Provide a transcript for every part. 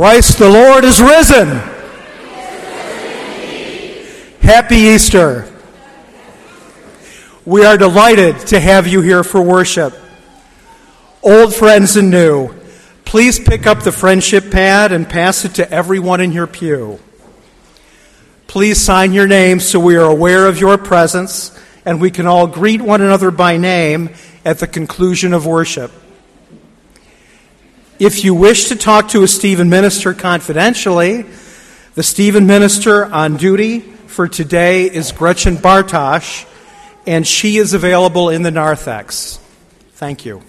Christ the Lord is risen. Happy Easter. We are delighted to have you here for worship. Old friends and new, please pick up the friendship pad and pass it to everyone in your pew. Please sign your name so we are aware of your presence and we can all greet one another by name at the conclusion of worship. If you wish to talk to a Stephen minister confidentially, the Stephen minister on duty for today is Gretchen Bartosh, and she is available in the narthex. Thank you.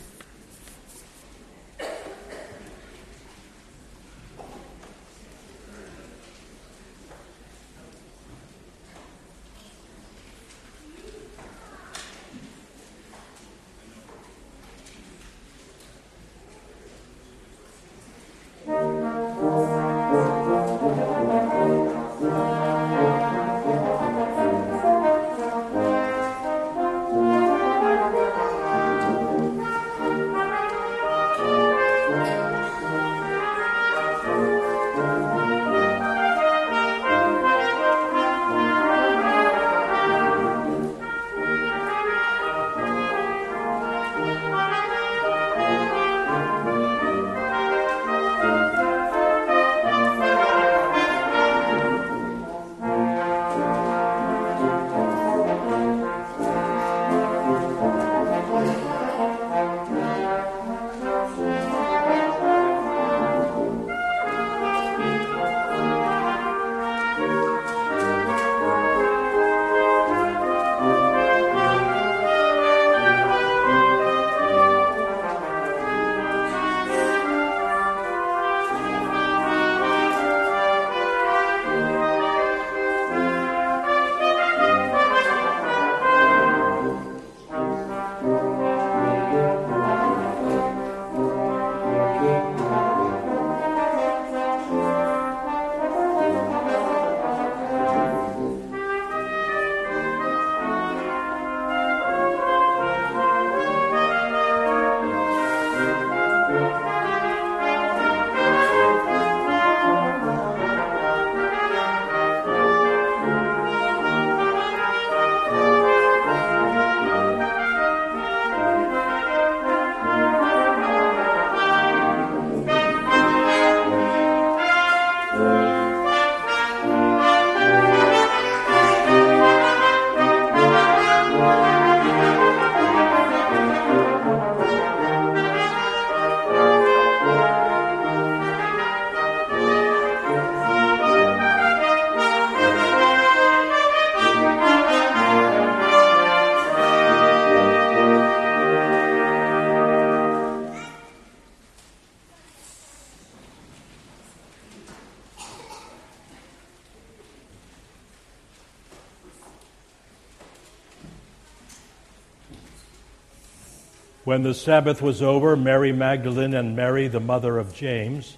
When the Sabbath was over, Mary Magdalene and Mary, the mother of James,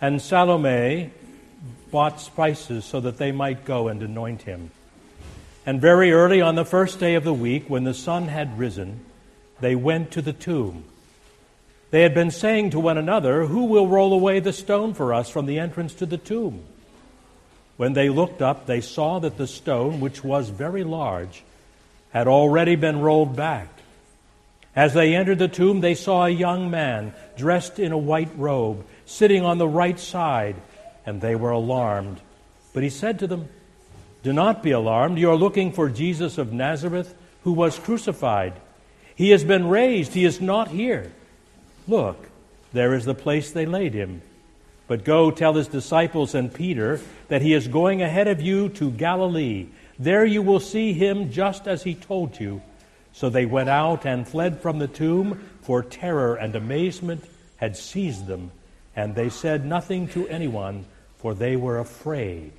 and Salome bought spices so that they might go and anoint him. And very early on the first day of the week, when the sun had risen, they went to the tomb. They had been saying to one another, Who will roll away the stone for us from the entrance to the tomb? When they looked up, they saw that the stone, which was very large, had already been rolled back. As they entered the tomb, they saw a young man dressed in a white robe, sitting on the right side, and they were alarmed. But he said to them, Do not be alarmed. You are looking for Jesus of Nazareth, who was crucified. He has been raised. He is not here. Look, there is the place they laid him. But go tell his disciples and Peter that he is going ahead of you to Galilee. There you will see him just as he told you. So they went out and fled from the tomb, for terror and amazement had seized them, and they said nothing to anyone, for they were afraid.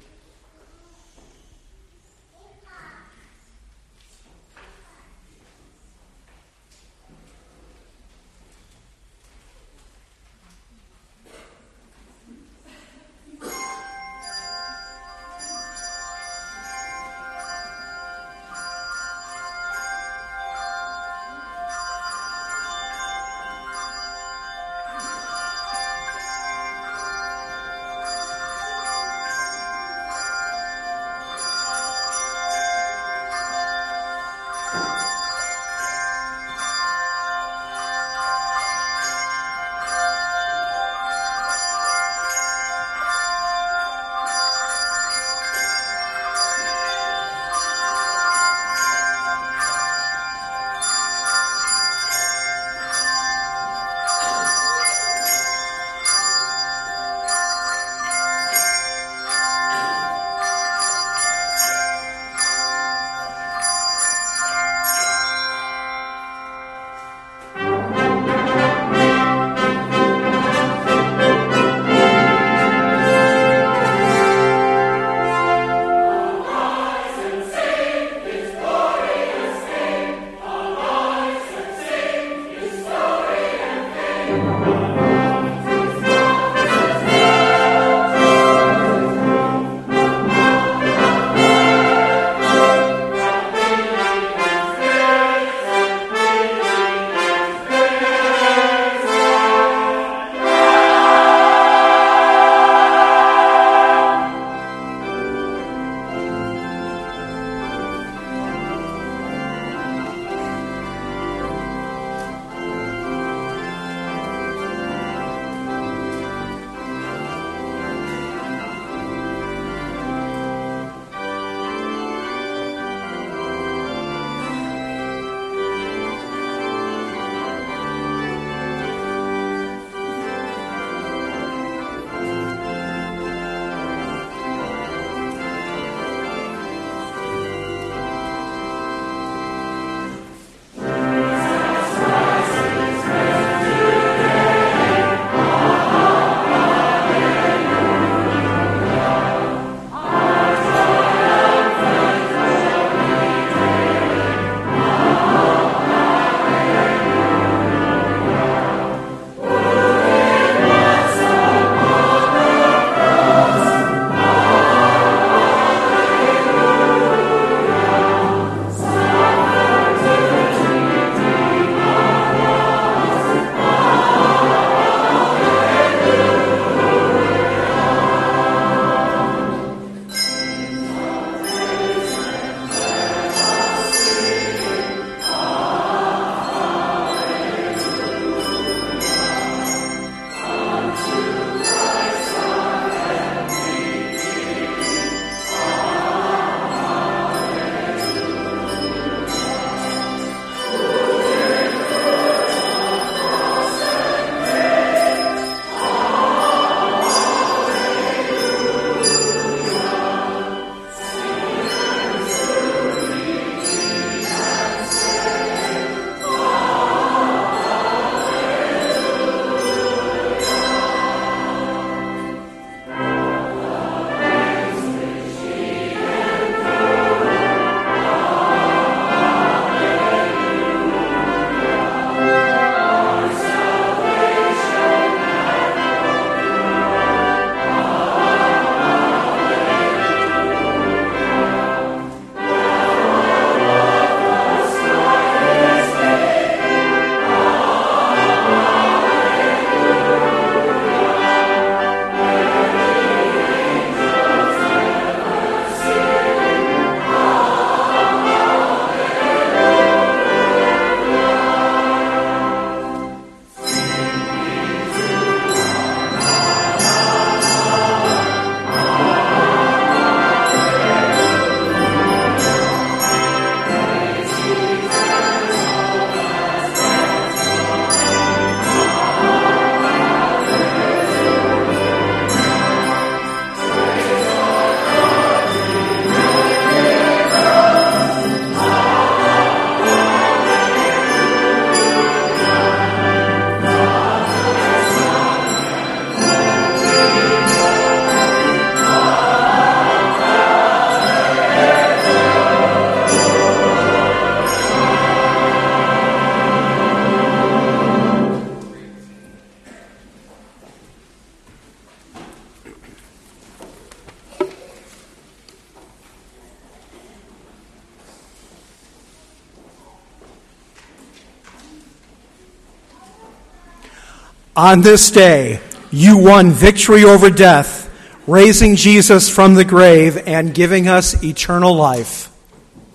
On this day, you won victory over death, raising Jesus from the grave and giving us eternal life.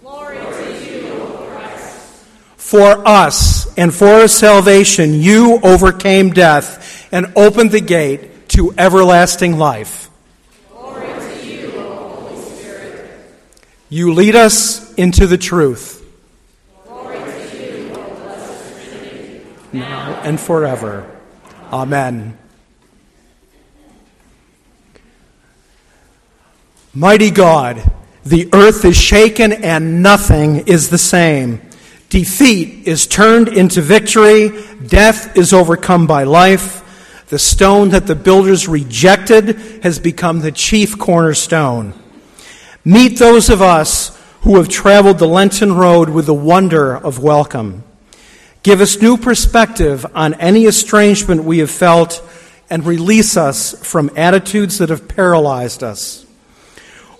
Glory to you, O Christ. For us and for our salvation, you overcame death and opened the gate to everlasting life. Glory to you, O Holy Spirit. You lead us into the truth. Glory to you, O blessed Trinity. now and forever. Amen. Mighty God, the earth is shaken and nothing is the same. Defeat is turned into victory, death is overcome by life. The stone that the builders rejected has become the chief cornerstone. Meet those of us who have traveled the Lenten road with the wonder of welcome. Give us new perspective on any estrangement we have felt and release us from attitudes that have paralyzed us.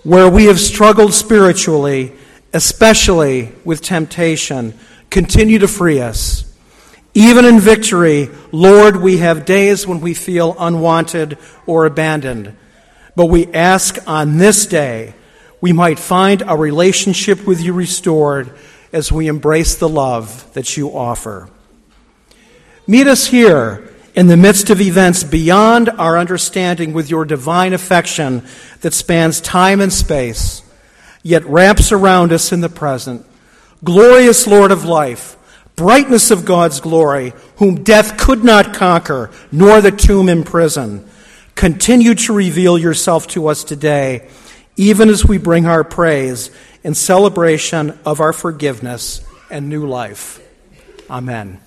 Where we have struggled spiritually, especially with temptation, continue to free us. Even in victory, Lord, we have days when we feel unwanted or abandoned. But we ask on this day we might find our relationship with you restored as we embrace the love that you offer. Meet us here in the midst of events beyond our understanding with your divine affection that spans time and space, yet wraps around us in the present. Glorious Lord of life, brightness of God's glory, whom death could not conquer, nor the tomb imprison, continue to reveal yourself to us today, even as we bring our praise in celebration of our forgiveness and new life. Amen.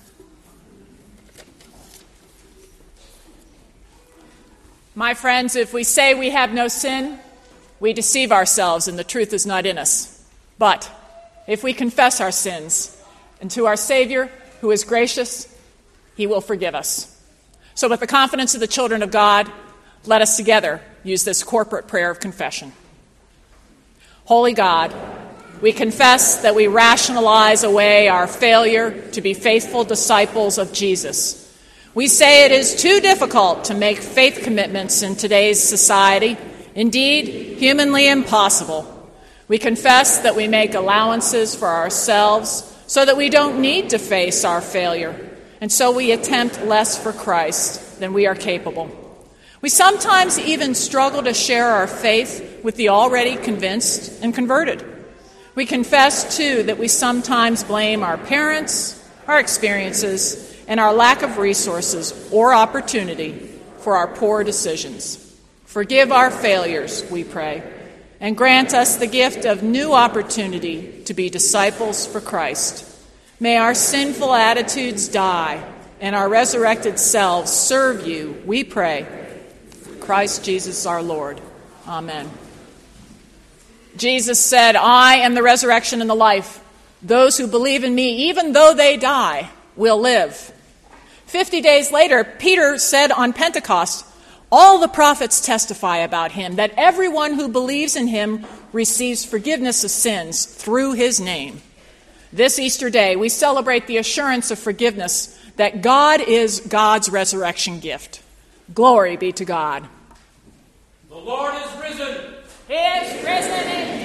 My friends, if we say we have no sin, we deceive ourselves and the truth is not in us. But if we confess our sins, and to our Savior, who is gracious, he will forgive us. So, with the confidence of the children of God, let us together use this corporate prayer of confession. Holy God, we confess that we rationalize away our failure to be faithful disciples of Jesus. We say it is too difficult to make faith commitments in today's society, indeed, humanly impossible. We confess that we make allowances for ourselves so that we don't need to face our failure, and so we attempt less for Christ than we are capable. We sometimes even struggle to share our faith with the already convinced and converted. We confess, too, that we sometimes blame our parents, our experiences, and our lack of resources or opportunity for our poor decisions. Forgive our failures, we pray, and grant us the gift of new opportunity to be disciples for Christ. May our sinful attitudes die and our resurrected selves serve you, we pray. Christ Jesus our Lord. Amen. Jesus said, I am the resurrection and the life. Those who believe in me, even though they die, will live. Fifty days later, Peter said on Pentecost, All the prophets testify about him, that everyone who believes in him receives forgiveness of sins through his name. This Easter day, we celebrate the assurance of forgiveness that God is God's resurrection gift. Glory be to God. The Lord is risen. He is risen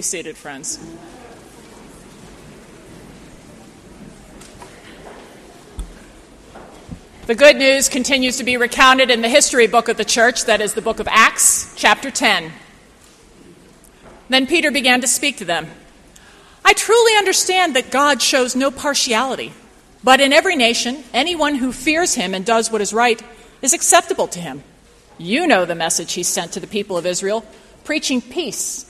be seated, friends. The good news continues to be recounted in the history book of the church, that is the book of Acts, chapter 10. Then Peter began to speak to them. I truly understand that God shows no partiality, but in every nation, anyone who fears him and does what is right is acceptable to him. You know the message he sent to the people of Israel, preaching peace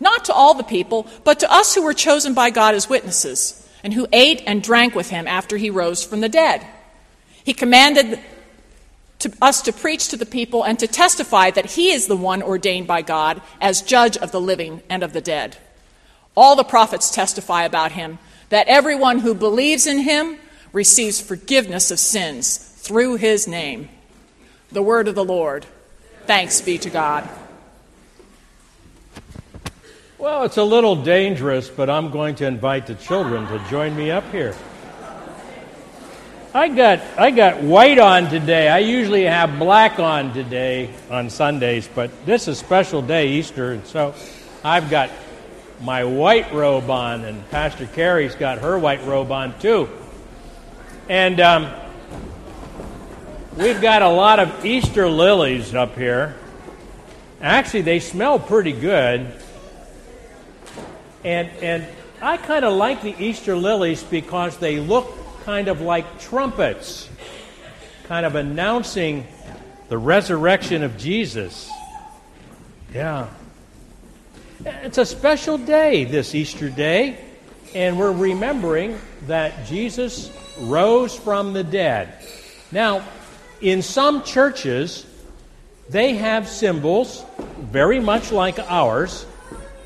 not to all the people, but to us who were chosen by God as witnesses, and who ate and drank with him after he rose from the dead. He commanded to us to preach to the people and to testify that he is the one ordained by God as judge of the living and of the dead. All the prophets testify about him that everyone who believes in him receives forgiveness of sins through his name. The word of the Lord. Thanks be to God. Well, it's a little dangerous, but I'm going to invite the children to join me up here. I got I got white on today. I usually have black on today on Sundays, but this is a special day, Easter, and so I've got my white robe on, and Pastor Carrie's got her white robe on too. And um, we've got a lot of Easter lilies up here. Actually, they smell pretty good. And, and I kind of like the Easter lilies because they look kind of like trumpets, kind of announcing the resurrection of Jesus. Yeah. It's a special day, this Easter day, and we're remembering that Jesus rose from the dead. Now, in some churches, they have symbols very much like ours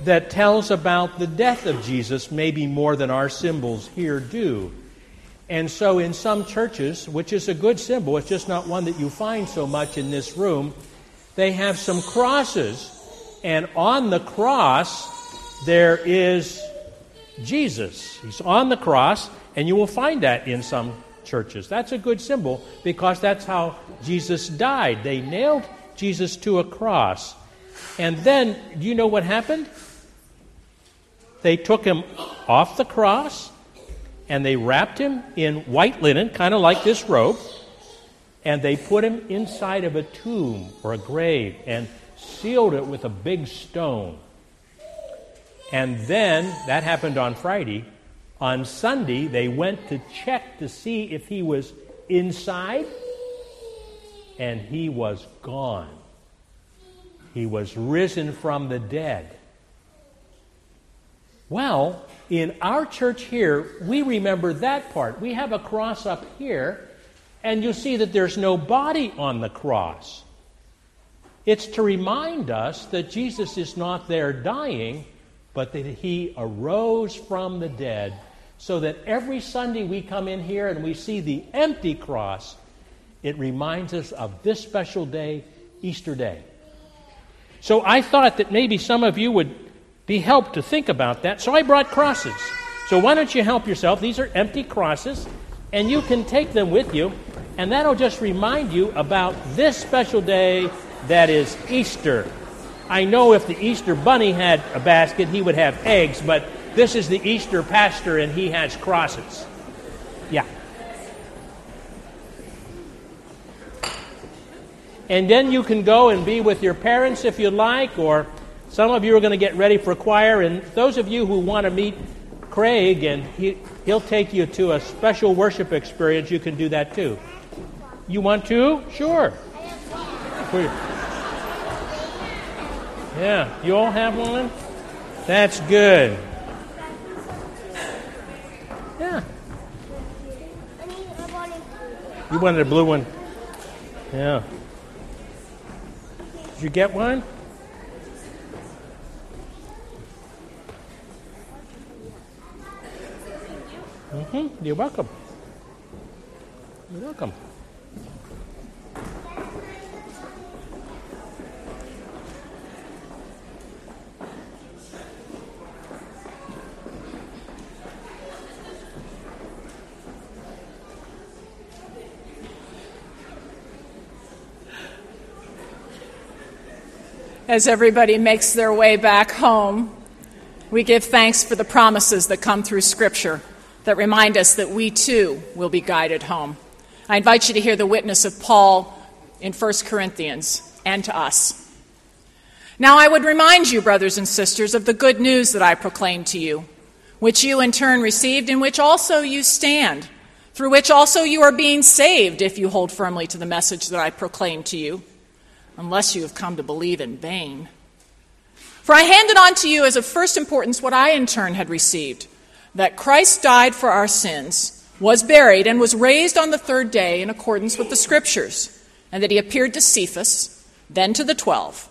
that tells about the death of Jesus maybe more than our symbols here do. And so in some churches, which is a good symbol, it's just not one that you find so much in this room, they have some crosses and on the cross, there is Jesus. He's on the cross, and you will find that in some churches. That's a good symbol because that's how Jesus died. They nailed Jesus to a cross. And then, do you know what happened? They took him off the cross and they wrapped him in white linen, kind of like this robe, and they put him inside of a tomb or a grave. And sealed it with a big stone. And then, that happened on Friday. On Sunday, they went to check to see if he was inside, and he was gone. He was risen from the dead. Well, in our church here, we remember that part. We have a cross up here, and you'll see that there's no body on the cross. It's to remind us that Jesus is not there dying, but that he arose from the dead, so that every Sunday we come in here and we see the empty cross, it reminds us of this special day, Easter Day. So I thought that maybe some of you would be helped to think about that, so I brought crosses. So why don't you help yourself? These are empty crosses, and you can take them with you, and that'll just remind you about this special day that is Easter. I know if the Easter bunny had a basket, he would have eggs, but this is the Easter pastor and he has crosses. Yeah. And then you can go and be with your parents if you like, or some of you are going to get ready for choir. And those of you who want to meet Craig and he, he'll take you to a special worship experience, you can do that too. You want to? Sure. Yeah, you all have one? That's good. Yeah. You wanted a blue one? Yeah. Did you get one? Hmm? You're welcome. You're welcome. As everybody makes their way back home, we give thanks for the promises that come through Scripture that remind us that we too will be guided home. I invite you to hear the witness of Paul in 1 Corinthians and to us. Now, I would remind you, brothers and sisters, of the good news that I proclaimed to you, which you in turn received, in which also you stand, through which also you are being saved if you hold firmly to the message that I proclaimed to you, unless you have come to believe in vain. For I handed on to you as of first importance what I in turn had received that Christ died for our sins, was buried, and was raised on the third day in accordance with the Scriptures, and that he appeared to Cephas, then to the twelve.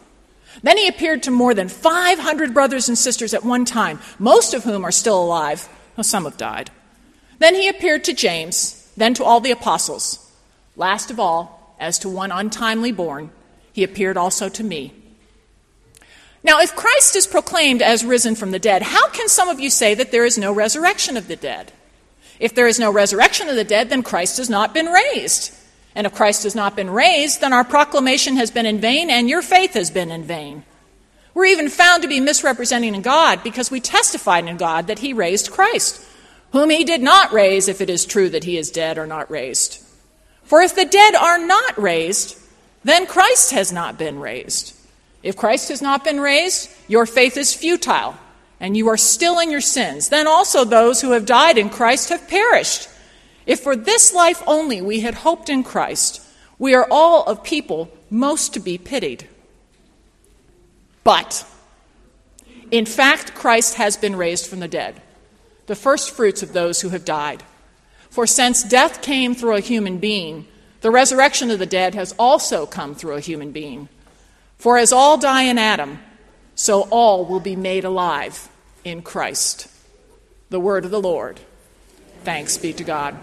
Then he appeared to more than 500 brothers and sisters at one time, most of whom are still alive, though some have died. Then he appeared to James, then to all the apostles. Last of all, as to one untimely born, he appeared also to me. Now, if Christ is proclaimed as risen from the dead, how can some of you say that there is no resurrection of the dead? If there is no resurrection of the dead, then Christ has not been raised. And if Christ has not been raised, then our proclamation has been in vain and your faith has been in vain. We're even found to be misrepresenting God because we testified in God that he raised Christ, whom he did not raise if it is true that he is dead or not raised. For if the dead are not raised, then Christ has not been raised. If Christ has not been raised, your faith is futile, and you are still in your sins. Then also those who have died in Christ have perished. If for this life only we had hoped in Christ, we are all of people most to be pitied. But, in fact, Christ has been raised from the dead, the first fruits of those who have died. For since death came through a human being, the resurrection of the dead has also come through a human being. For as all die in Adam, so all will be made alive in Christ. The word of the Lord. Thanks be to God.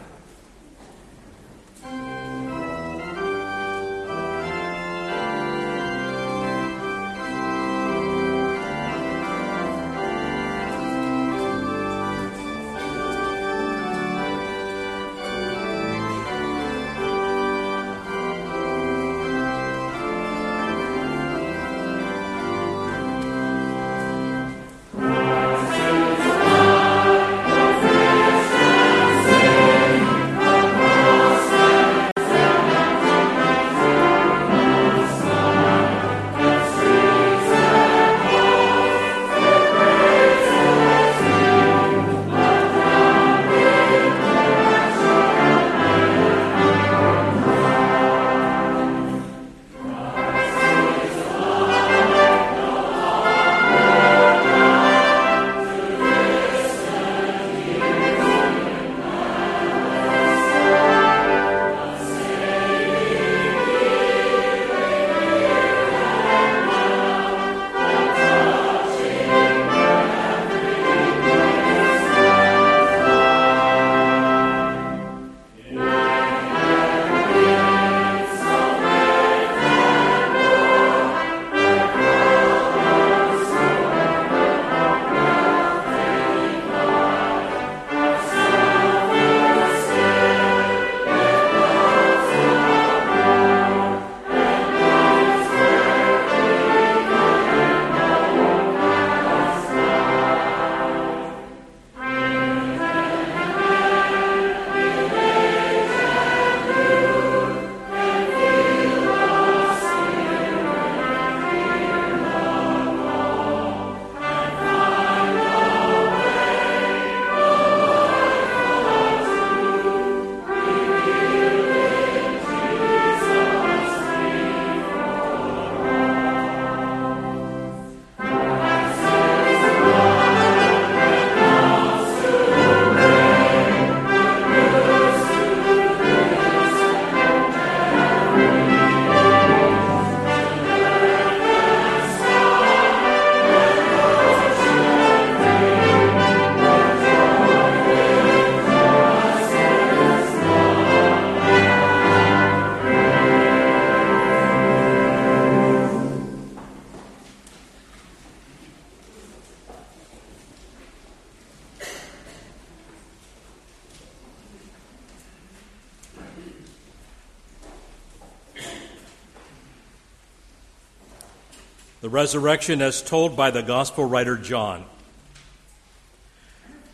Resurrection as told by the gospel writer John.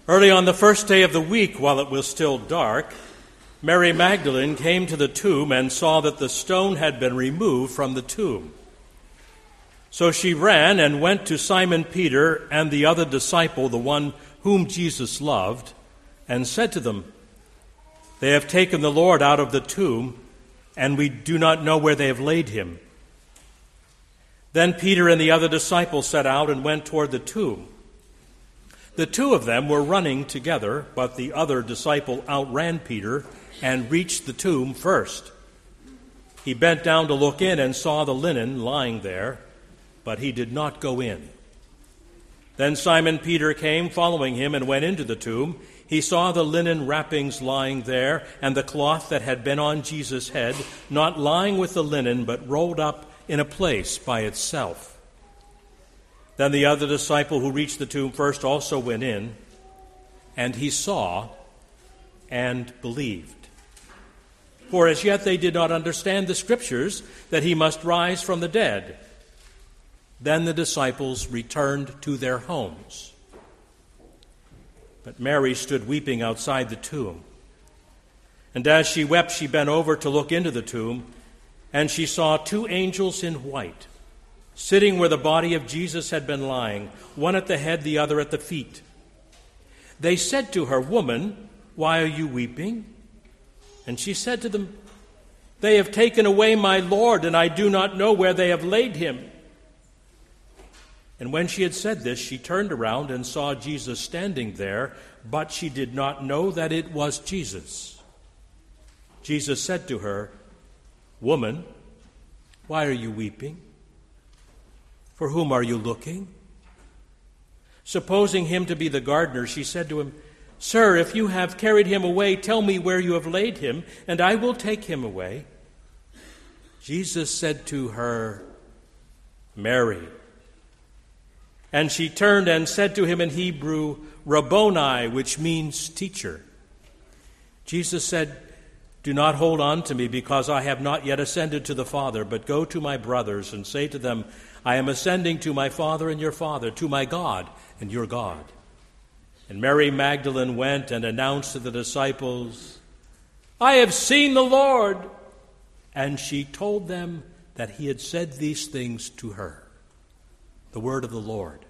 Early on the first day of the week, while it was still dark, Mary Magdalene came to the tomb and saw that the stone had been removed from the tomb. So she ran and went to Simon Peter and the other disciple, the one whom Jesus loved, and said to them, They have taken the Lord out of the tomb, and we do not know where they have laid him. Then Peter and the other disciple set out and went toward the tomb. The two of them were running together, but the other disciple outran Peter and reached the tomb first. He bent down to look in and saw the linen lying there, but he did not go in. Then Simon Peter came following him and went into the tomb. He saw the linen wrappings lying there, and the cloth that had been on Jesus' head, not lying with the linen, but rolled up in a place by itself. Then the other disciple who reached the tomb first also went in, and he saw and believed. For as yet they did not understand the scriptures that he must rise from the dead. Then the disciples returned to their homes. But Mary stood weeping outside the tomb. And as she wept, she bent over to look into the tomb and she saw two angels in white, sitting where the body of Jesus had been lying, one at the head, the other at the feet. They said to her, Woman, why are you weeping? And she said to them, They have taken away my Lord, and I do not know where they have laid him. And when she had said this, she turned around and saw Jesus standing there, but she did not know that it was Jesus. Jesus said to her, Woman, why are you weeping? For whom are you looking? Supposing him to be the gardener, she said to him, Sir, if you have carried him away, tell me where you have laid him, and I will take him away. Jesus said to her, Mary. And she turned and said to him in Hebrew, Rabboni, which means teacher. Jesus said, do not hold on to me because I have not yet ascended to the Father, but go to my brothers and say to them, I am ascending to my Father and your Father, to my God and your God. And Mary Magdalene went and announced to the disciples, I have seen the Lord. And she told them that he had said these things to her. The word of the Lord.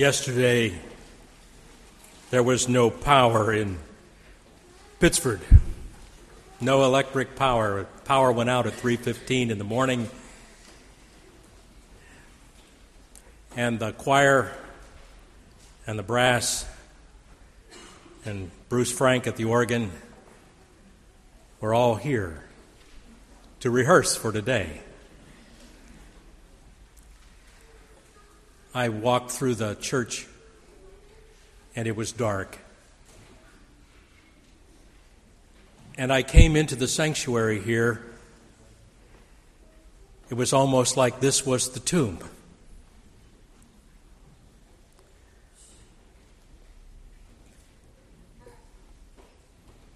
Yesterday, there was no power in Pittsford. No electric power. Power went out at 3:15 in the morning. And the choir and the brass and Bruce Frank at the organ were all here to rehearse for today. I walked through the church and it was dark. And I came into the sanctuary here. It was almost like this was the tomb.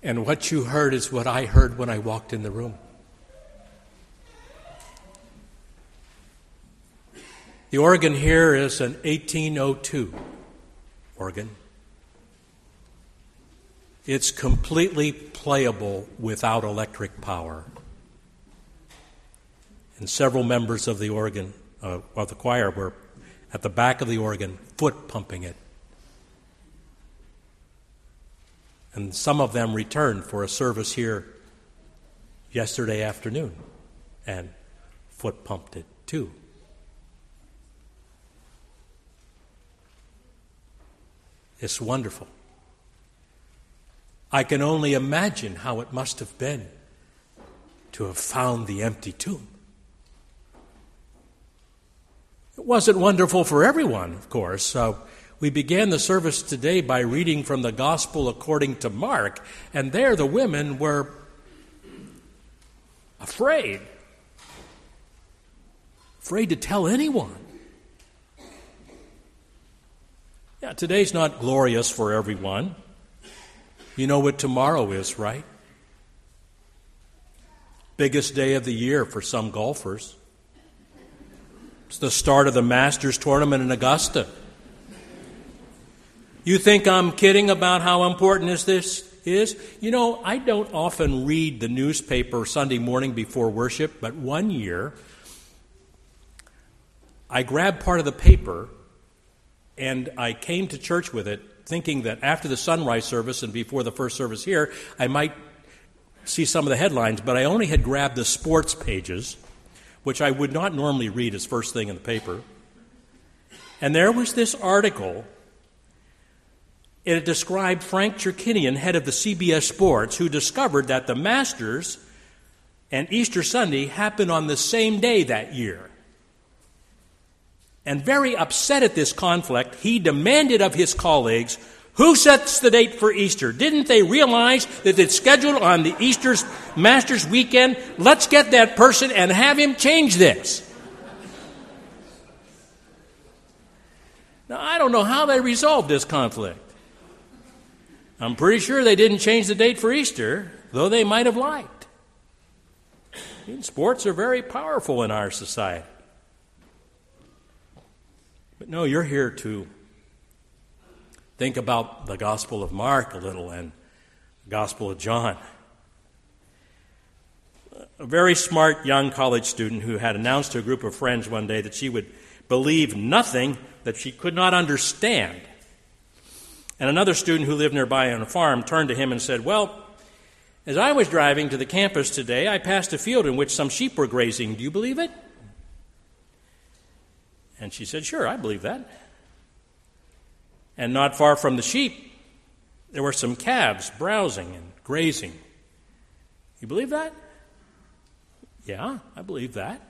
And what you heard is what I heard when I walked in the room. The organ here is an 1802 organ. It's completely playable without electric power. And several members of the organ, uh, of the choir, were at the back of the organ, foot pumping it. And some of them returned for a service here yesterday afternoon and foot pumped it too. It's wonderful. I can only imagine how it must have been to have found the empty tomb. It wasn't wonderful for everyone, of course. Uh, we began the service today by reading from the Gospel according to Mark, and there the women were afraid. Afraid to tell anyone. Yeah, today's not glorious for everyone. You know what tomorrow is, right? Biggest day of the year for some golfers. It's the start of the Masters tournament in Augusta. You think I'm kidding about how important this is? You know, I don't often read the newspaper Sunday morning before worship, but one year I grabbed part of the paper and I came to church with it thinking that after the sunrise service and before the first service here, I might see some of the headlines, but I only had grabbed the sports pages, which I would not normally read as first thing in the paper. And there was this article. It described Frank Chirkinian, head of the CBS Sports, who discovered that the Masters and Easter Sunday happened on the same day that year. And very upset at this conflict, he demanded of his colleagues who sets the date for Easter? Didn't they realize that it's scheduled on the Easter's Masters weekend? Let's get that person and have him change this. Now, I don't know how they resolved this conflict. I'm pretty sure they didn't change the date for Easter, though they might have liked. sports are very powerful in our society. But no, you're here to think about the Gospel of Mark a little and the Gospel of John. A very smart young college student who had announced to a group of friends one day that she would believe nothing that she could not understand. And another student who lived nearby on a farm turned to him and said, Well, as I was driving to the campus today, I passed a field in which some sheep were grazing. Do you believe it? And she said, Sure, I believe that. And not far from the sheep, there were some calves browsing and grazing. You believe that? Yeah, I believe that.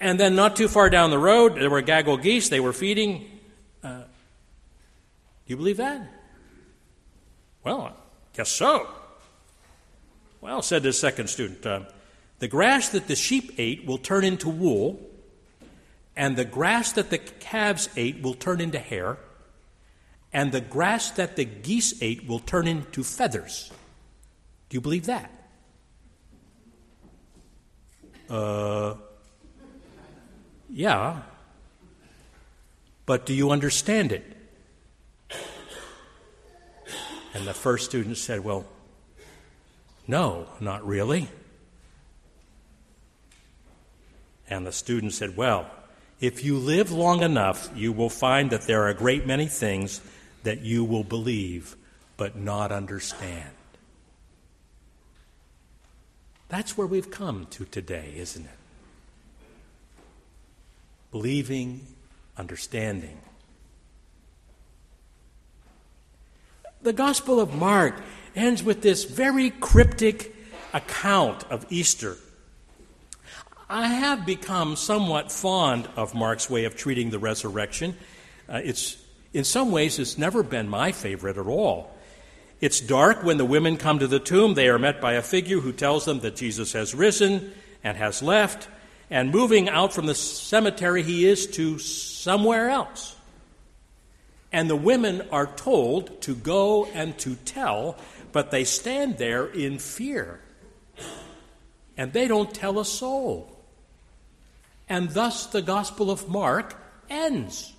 And then, not too far down the road, there were gaggle geese. They were feeding. Uh, do you believe that? Well, I guess so. Well, said this second student, uh, the grass that the sheep ate will turn into wool, and the grass that the calves ate will turn into hair, and the grass that the geese ate will turn into feathers. Do you believe that? Uh, yeah. But do you understand it? And the first student said, Well, no, not really. And the student said, Well, if you live long enough, you will find that there are a great many things that you will believe but not understand. That's where we've come to today, isn't it? Believing, understanding. The Gospel of Mark ends with this very cryptic account of Easter. I have become somewhat fond of Mark's way of treating the resurrection. Uh, it's, in some ways, it's never been my favorite at all. It's dark when the women come to the tomb. They are met by a figure who tells them that Jesus has risen and has left, and moving out from the cemetery, he is to somewhere else. And the women are told to go and to tell, but they stand there in fear. And they don't tell a soul. And thus the Gospel of Mark ends.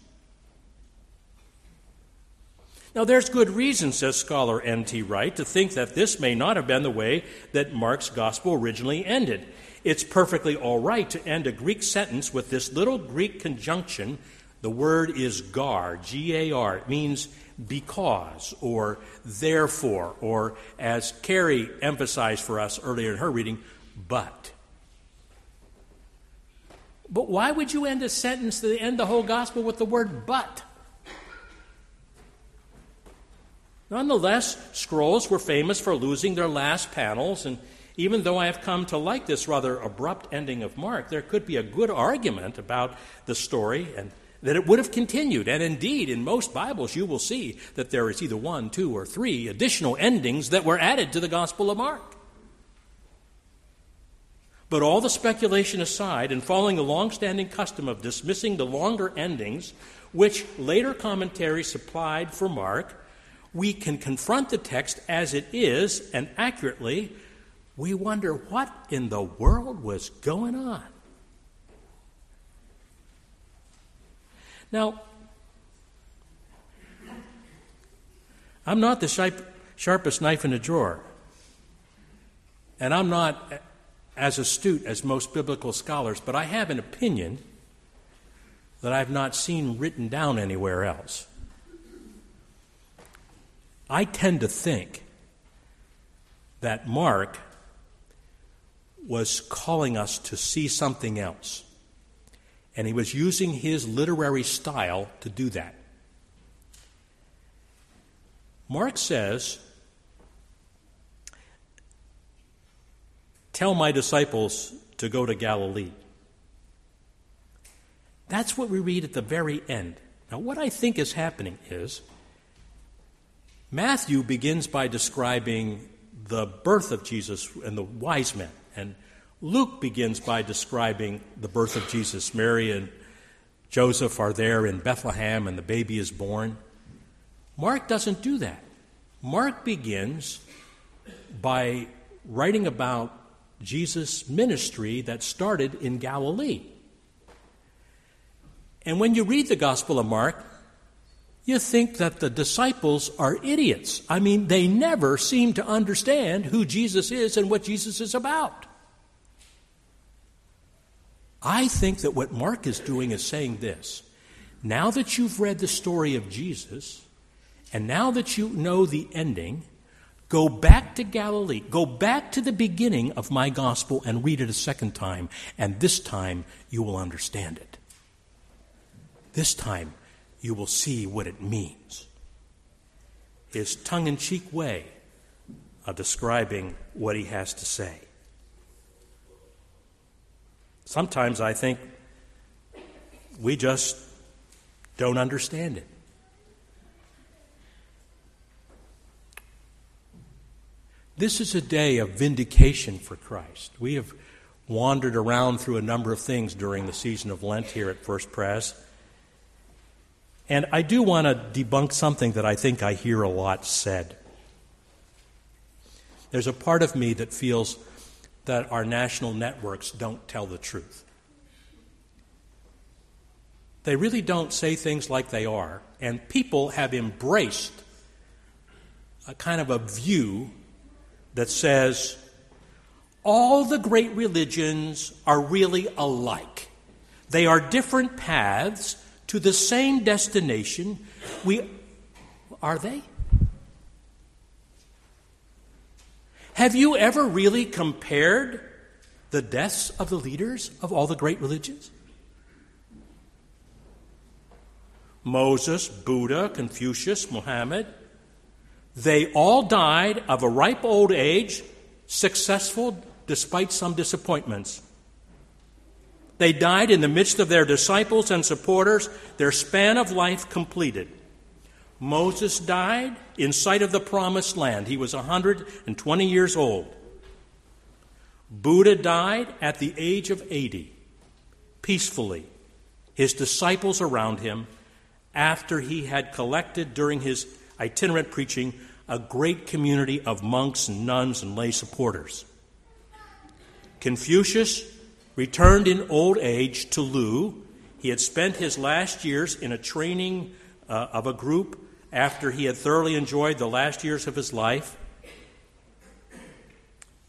Now, there's good reason, says scholar N.T. Wright, to think that this may not have been the way that Mark's gospel originally ended. It's perfectly all right to end a Greek sentence with this little Greek conjunction. The word is gar, G A R. It means because or therefore, or as Carrie emphasized for us earlier in her reading, but. But why would you end a sentence to end the whole gospel with the word but? Nonetheless, scrolls were famous for losing their last panels, and even though I have come to like this rather abrupt ending of Mark, there could be a good argument about the story and that it would have continued. And indeed, in most Bibles, you will see that there is either one, two, or three additional endings that were added to the Gospel of Mark. But all the speculation aside, and following the long standing custom of dismissing the longer endings, which later commentaries supplied for Mark, we can confront the text as it is and accurately, we wonder what in the world was going on. Now, I'm not the sharpest knife in the drawer, and I'm not as astute as most biblical scholars, but I have an opinion that I've not seen written down anywhere else. I tend to think that Mark was calling us to see something else. And he was using his literary style to do that. Mark says, Tell my disciples to go to Galilee. That's what we read at the very end. Now, what I think is happening is Matthew begins by describing the birth of Jesus and the wise men, and Luke begins by describing the birth of Jesus. Mary and Joseph are there in Bethlehem, and the baby is born. Mark doesn't do that. Mark begins by writing about Jesus' ministry that started in Galilee. And when you read the Gospel of Mark, you think that the disciples are idiots. I mean, they never seem to understand who Jesus is and what Jesus is about. I think that what Mark is doing is saying this now that you've read the story of Jesus, and now that you know the ending, go back to Galilee, go back to the beginning of my gospel and read it a second time, and this time you will understand it. This time you will see what it means. His tongue in cheek way of describing what he has to say. Sometimes I think we just don't understand it. This is a day of vindication for Christ. We have wandered around through a number of things during the season of Lent here at First Pres. And I do want to debunk something that I think I hear a lot said. There's a part of me that feels that our national networks don't tell the truth. They really don't say things like they are, and people have embraced a kind of a view that says all the great religions are really alike. They are different paths to the same destination. We are they? Have you ever really compared the deaths of the leaders of all the great religions? Moses, Buddha, Confucius, Muhammad, they all died of a ripe old age, successful despite some disappointments. They died in the midst of their disciples and supporters, their span of life completed. Moses died in sight of the promised land. He was 120 years old. Buddha died at the age of 80, peacefully, his disciples around him, after he had collected during his itinerant preaching a great community of monks and nuns and lay supporters. Confucius returned in old age to Lu. He had spent his last years in a training uh, of a group after he had thoroughly enjoyed the last years of his life.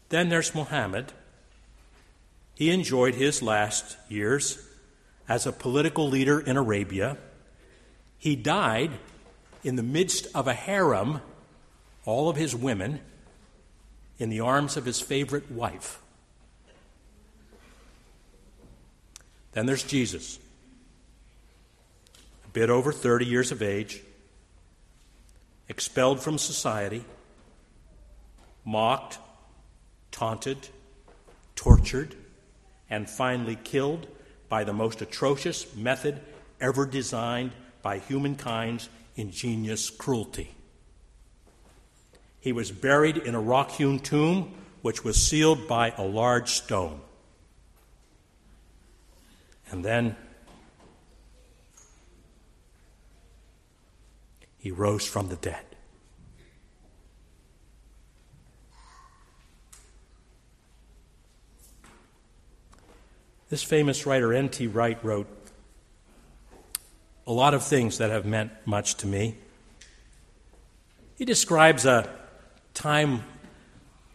Then there's Muhammad. He enjoyed his last years as a political leader in Arabia. He died in the midst of a harem, all of his women, in the arms of his favorite wife. Then there's Jesus, a bit over 30 years of age, expelled from society, mocked, taunted, tortured, and finally killed by the most atrocious method ever designed by humankind's ingenious cruelty. He was buried in a rock hewn tomb which was sealed by a large stone. And then he rose from the dead. This famous writer, N.T. Wright, wrote a lot of things that have meant much to me. He describes a time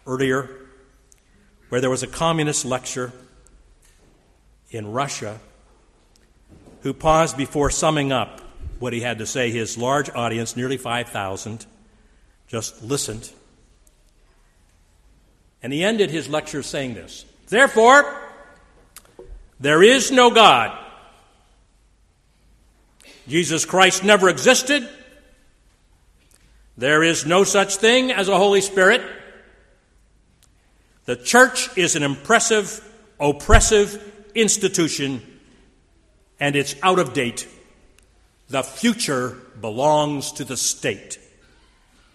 earlier where there was a communist lecture in Russia who paused before summing up what he had to say. His large audience, nearly 5,000, just listened. And he ended his lecture saying this Therefore, there is no God. Jesus Christ never existed. There is no such thing as a Holy Spirit. The church is an impressive, oppressive institution and it's out of date. The future belongs to the state,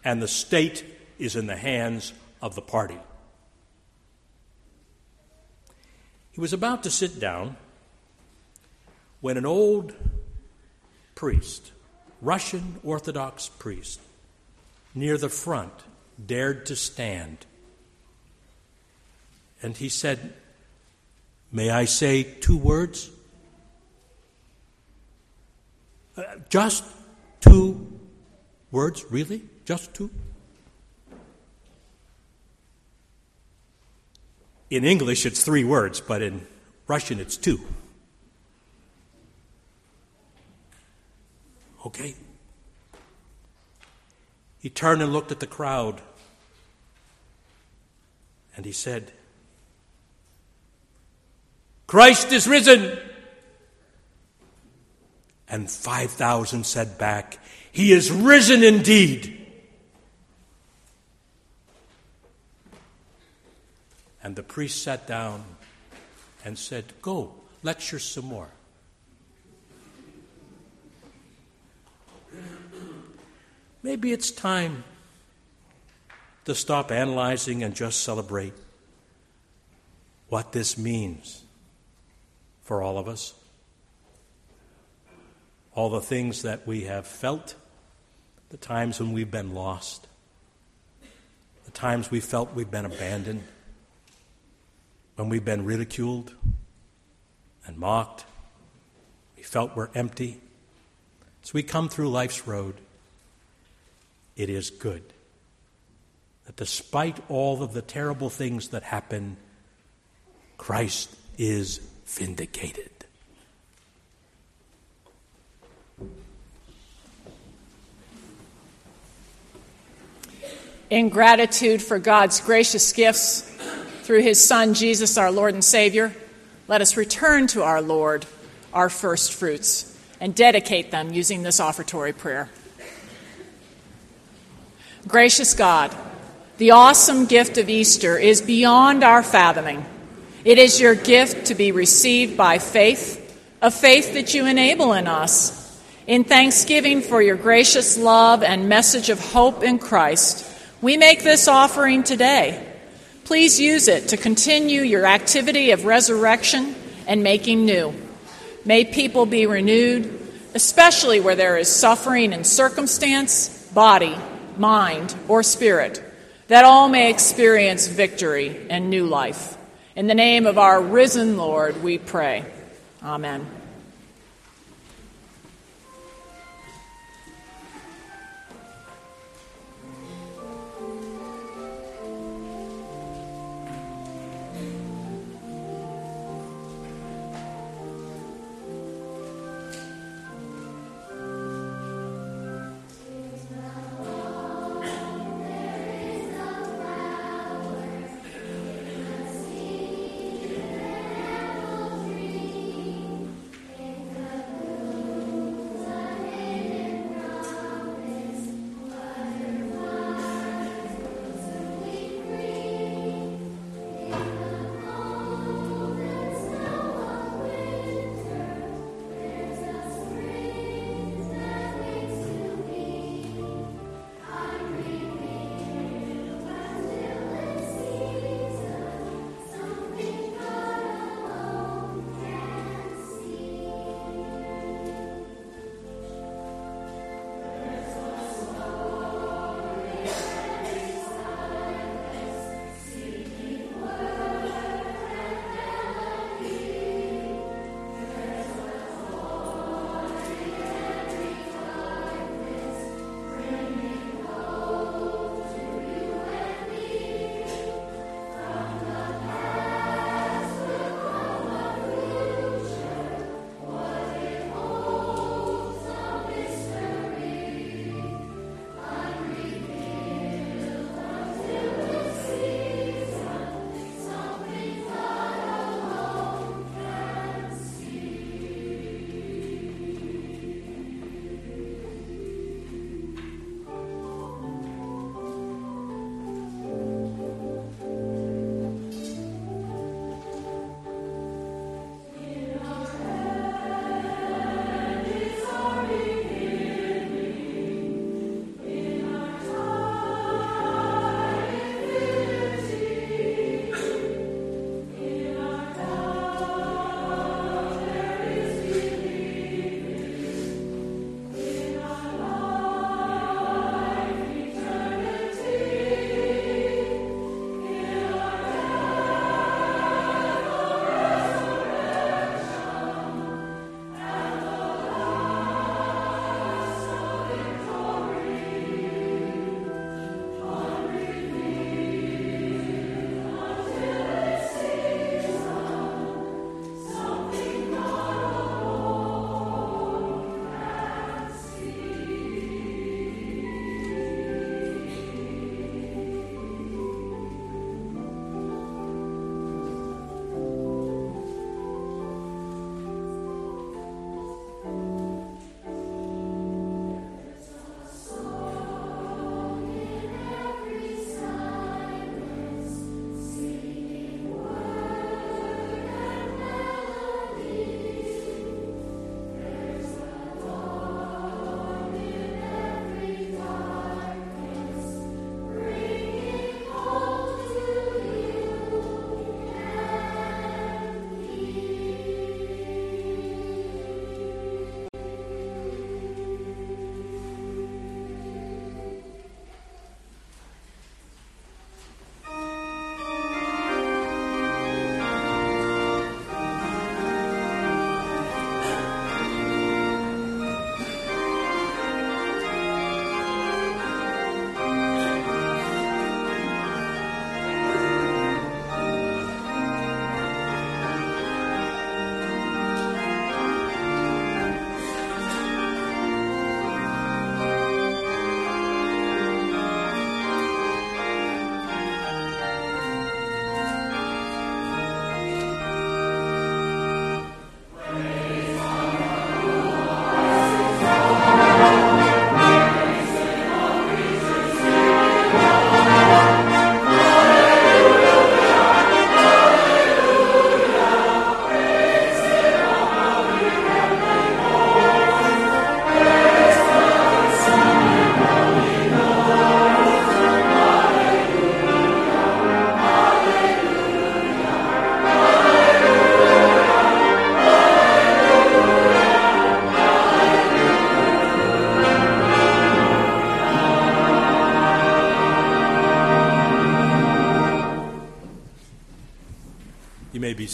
and the state is in the hands of the party. He was about to sit down when an old priest, Russian Orthodox priest, near the front dared to stand. And he said, May I say two words? Uh, just two words, really? Just two? In English, it's three words, but in Russian, it's two. Okay? He turned and looked at the crowd, and he said, Christ is risen. And 5,000 said back, He is risen indeed. And the priest sat down and said, Go, lecture some more. Maybe it's time to stop analyzing and just celebrate what this means for all of us. All the things that we have felt, the times when we've been lost, the times we felt we've been abandoned, when we've been ridiculed and mocked, we felt we're empty. As we come through life's road, it is good. That despite all of the terrible things that happen, Christ is vindicated. In gratitude for God's gracious gifts through his Son, Jesus, our Lord and Savior, let us return to our Lord our first fruits and dedicate them using this offertory prayer. Gracious God, the awesome gift of Easter is beyond our fathoming. It is your gift to be received by faith, a faith that you enable in us. In thanksgiving for your gracious love and message of hope in Christ, we make this offering today. Please use it to continue your activity of resurrection and making new. May people be renewed, especially where there is suffering in circumstance, body, mind, or spirit, that all may experience victory and new life. In the name of our risen Lord, we pray. Amen.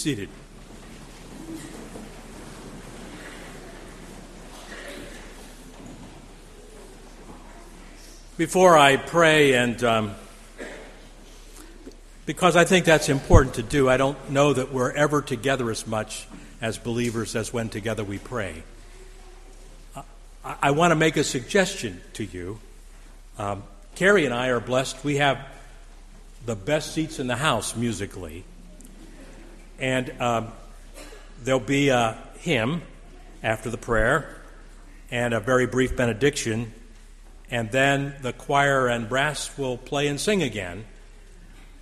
Seated. Before I pray, and um, because I think that's important to do, I don't know that we're ever together as much as believers as when together we pray. I, I want to make a suggestion to you. Um, Carrie and I are blessed. We have the best seats in the house musically. And um, there'll be a hymn after the prayer and a very brief benediction and then the choir and brass will play and sing again.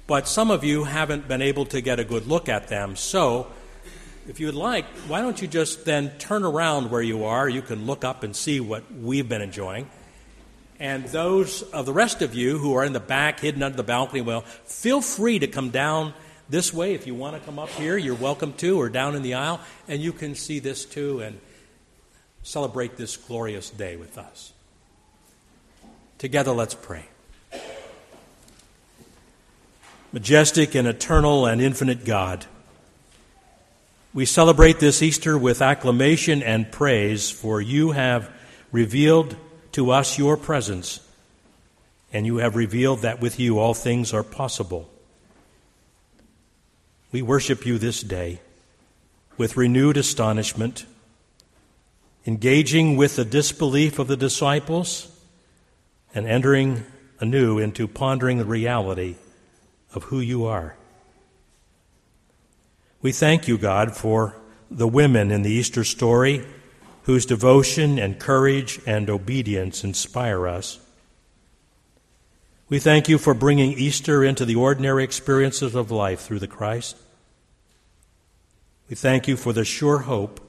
But some of you haven't been able to get a good look at them, so if you would like, why don't you just then turn around where you are? You can look up and see what we've been enjoying. And those of the rest of you who are in the back, hidden under the balcony, well, feel free to come down this way. If you want to come up here, you're welcome to, or down in the aisle, and you can see this too and celebrate this glorious day with us. Together, let's pray. Majestic and eternal and infinite God, we celebrate this Easter with acclamation and praise, for you have revealed to us your presence, and you have revealed that with you all things are possible. We worship you this day with renewed astonishment, engaging with the disbelief of the disciples and entering anew into pondering the reality of who you are. We thank you, God, for the women in the Easter story whose devotion and courage and obedience inspire us. We thank you for bringing Easter into the ordinary experiences of life through the Christ. We thank you for the sure hope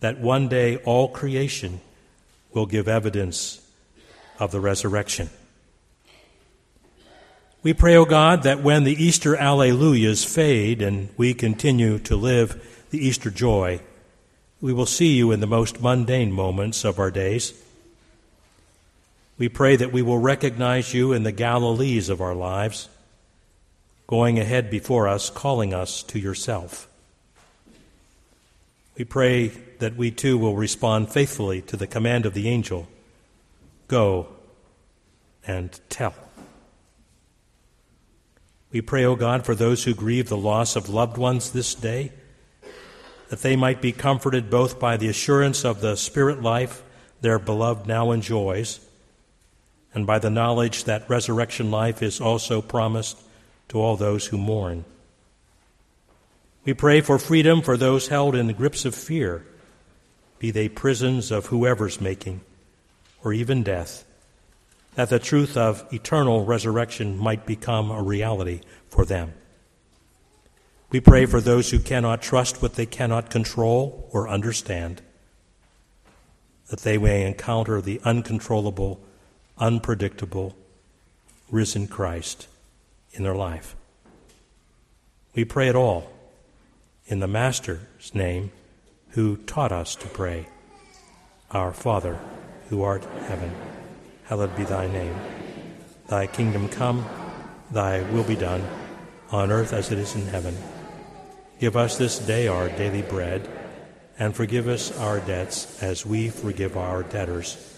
that one day all creation will give evidence of the resurrection. We pray, O oh God, that when the Easter alleluias fade and we continue to live the Easter joy, we will see you in the most mundane moments of our days. We pray that we will recognize you in the Galilees of our lives, going ahead before us, calling us to yourself. We pray that we too will respond faithfully to the command of the angel Go and tell. We pray, O God, for those who grieve the loss of loved ones this day, that they might be comforted both by the assurance of the spirit life their beloved now enjoys, and by the knowledge that resurrection life is also promised to all those who mourn. We pray for freedom for those held in the grips of fear, be they prisons of whoever's making or even death, that the truth of eternal resurrection might become a reality for them. We pray for those who cannot trust what they cannot control or understand, that they may encounter the uncontrollable, unpredictable, risen Christ in their life. We pray it all in the Master's name who taught us to pray, Our Father who art in heaven, hallowed be thy name. Thy kingdom come, thy will be done, on earth as it is in heaven. Give us this day our daily bread, and forgive us our debts as we forgive our debtors.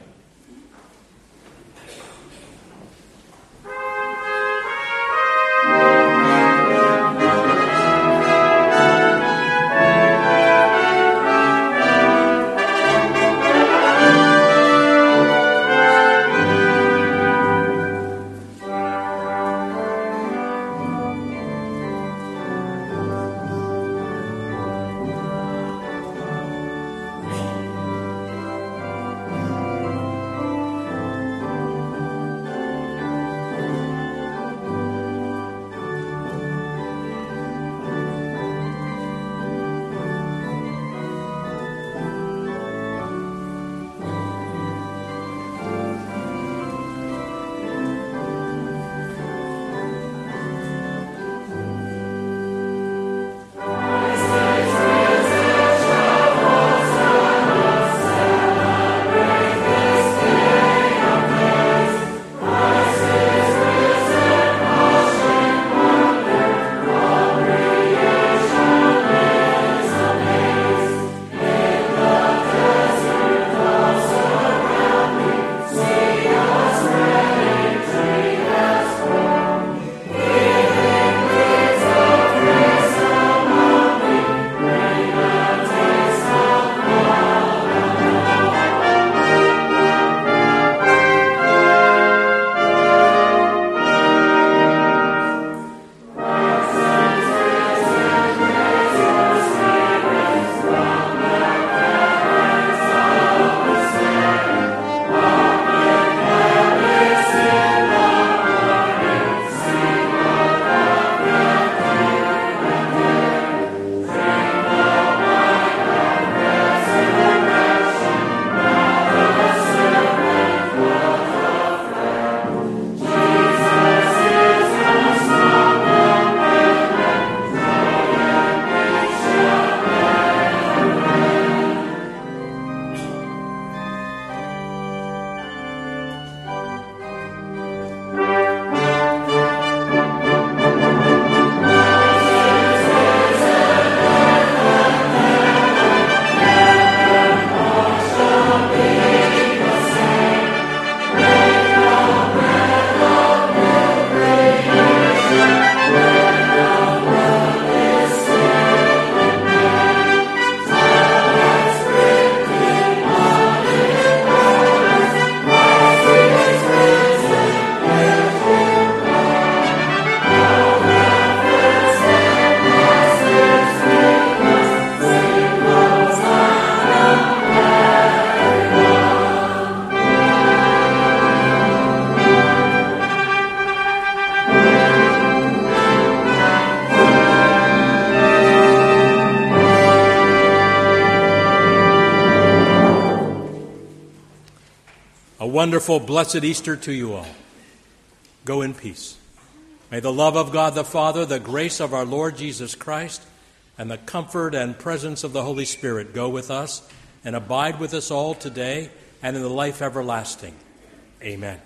Wonderful, blessed Easter to you all. Go in peace. May the love of God the Father, the grace of our Lord Jesus Christ, and the comfort and presence of the Holy Spirit go with us and abide with us all today and in the life everlasting. Amen.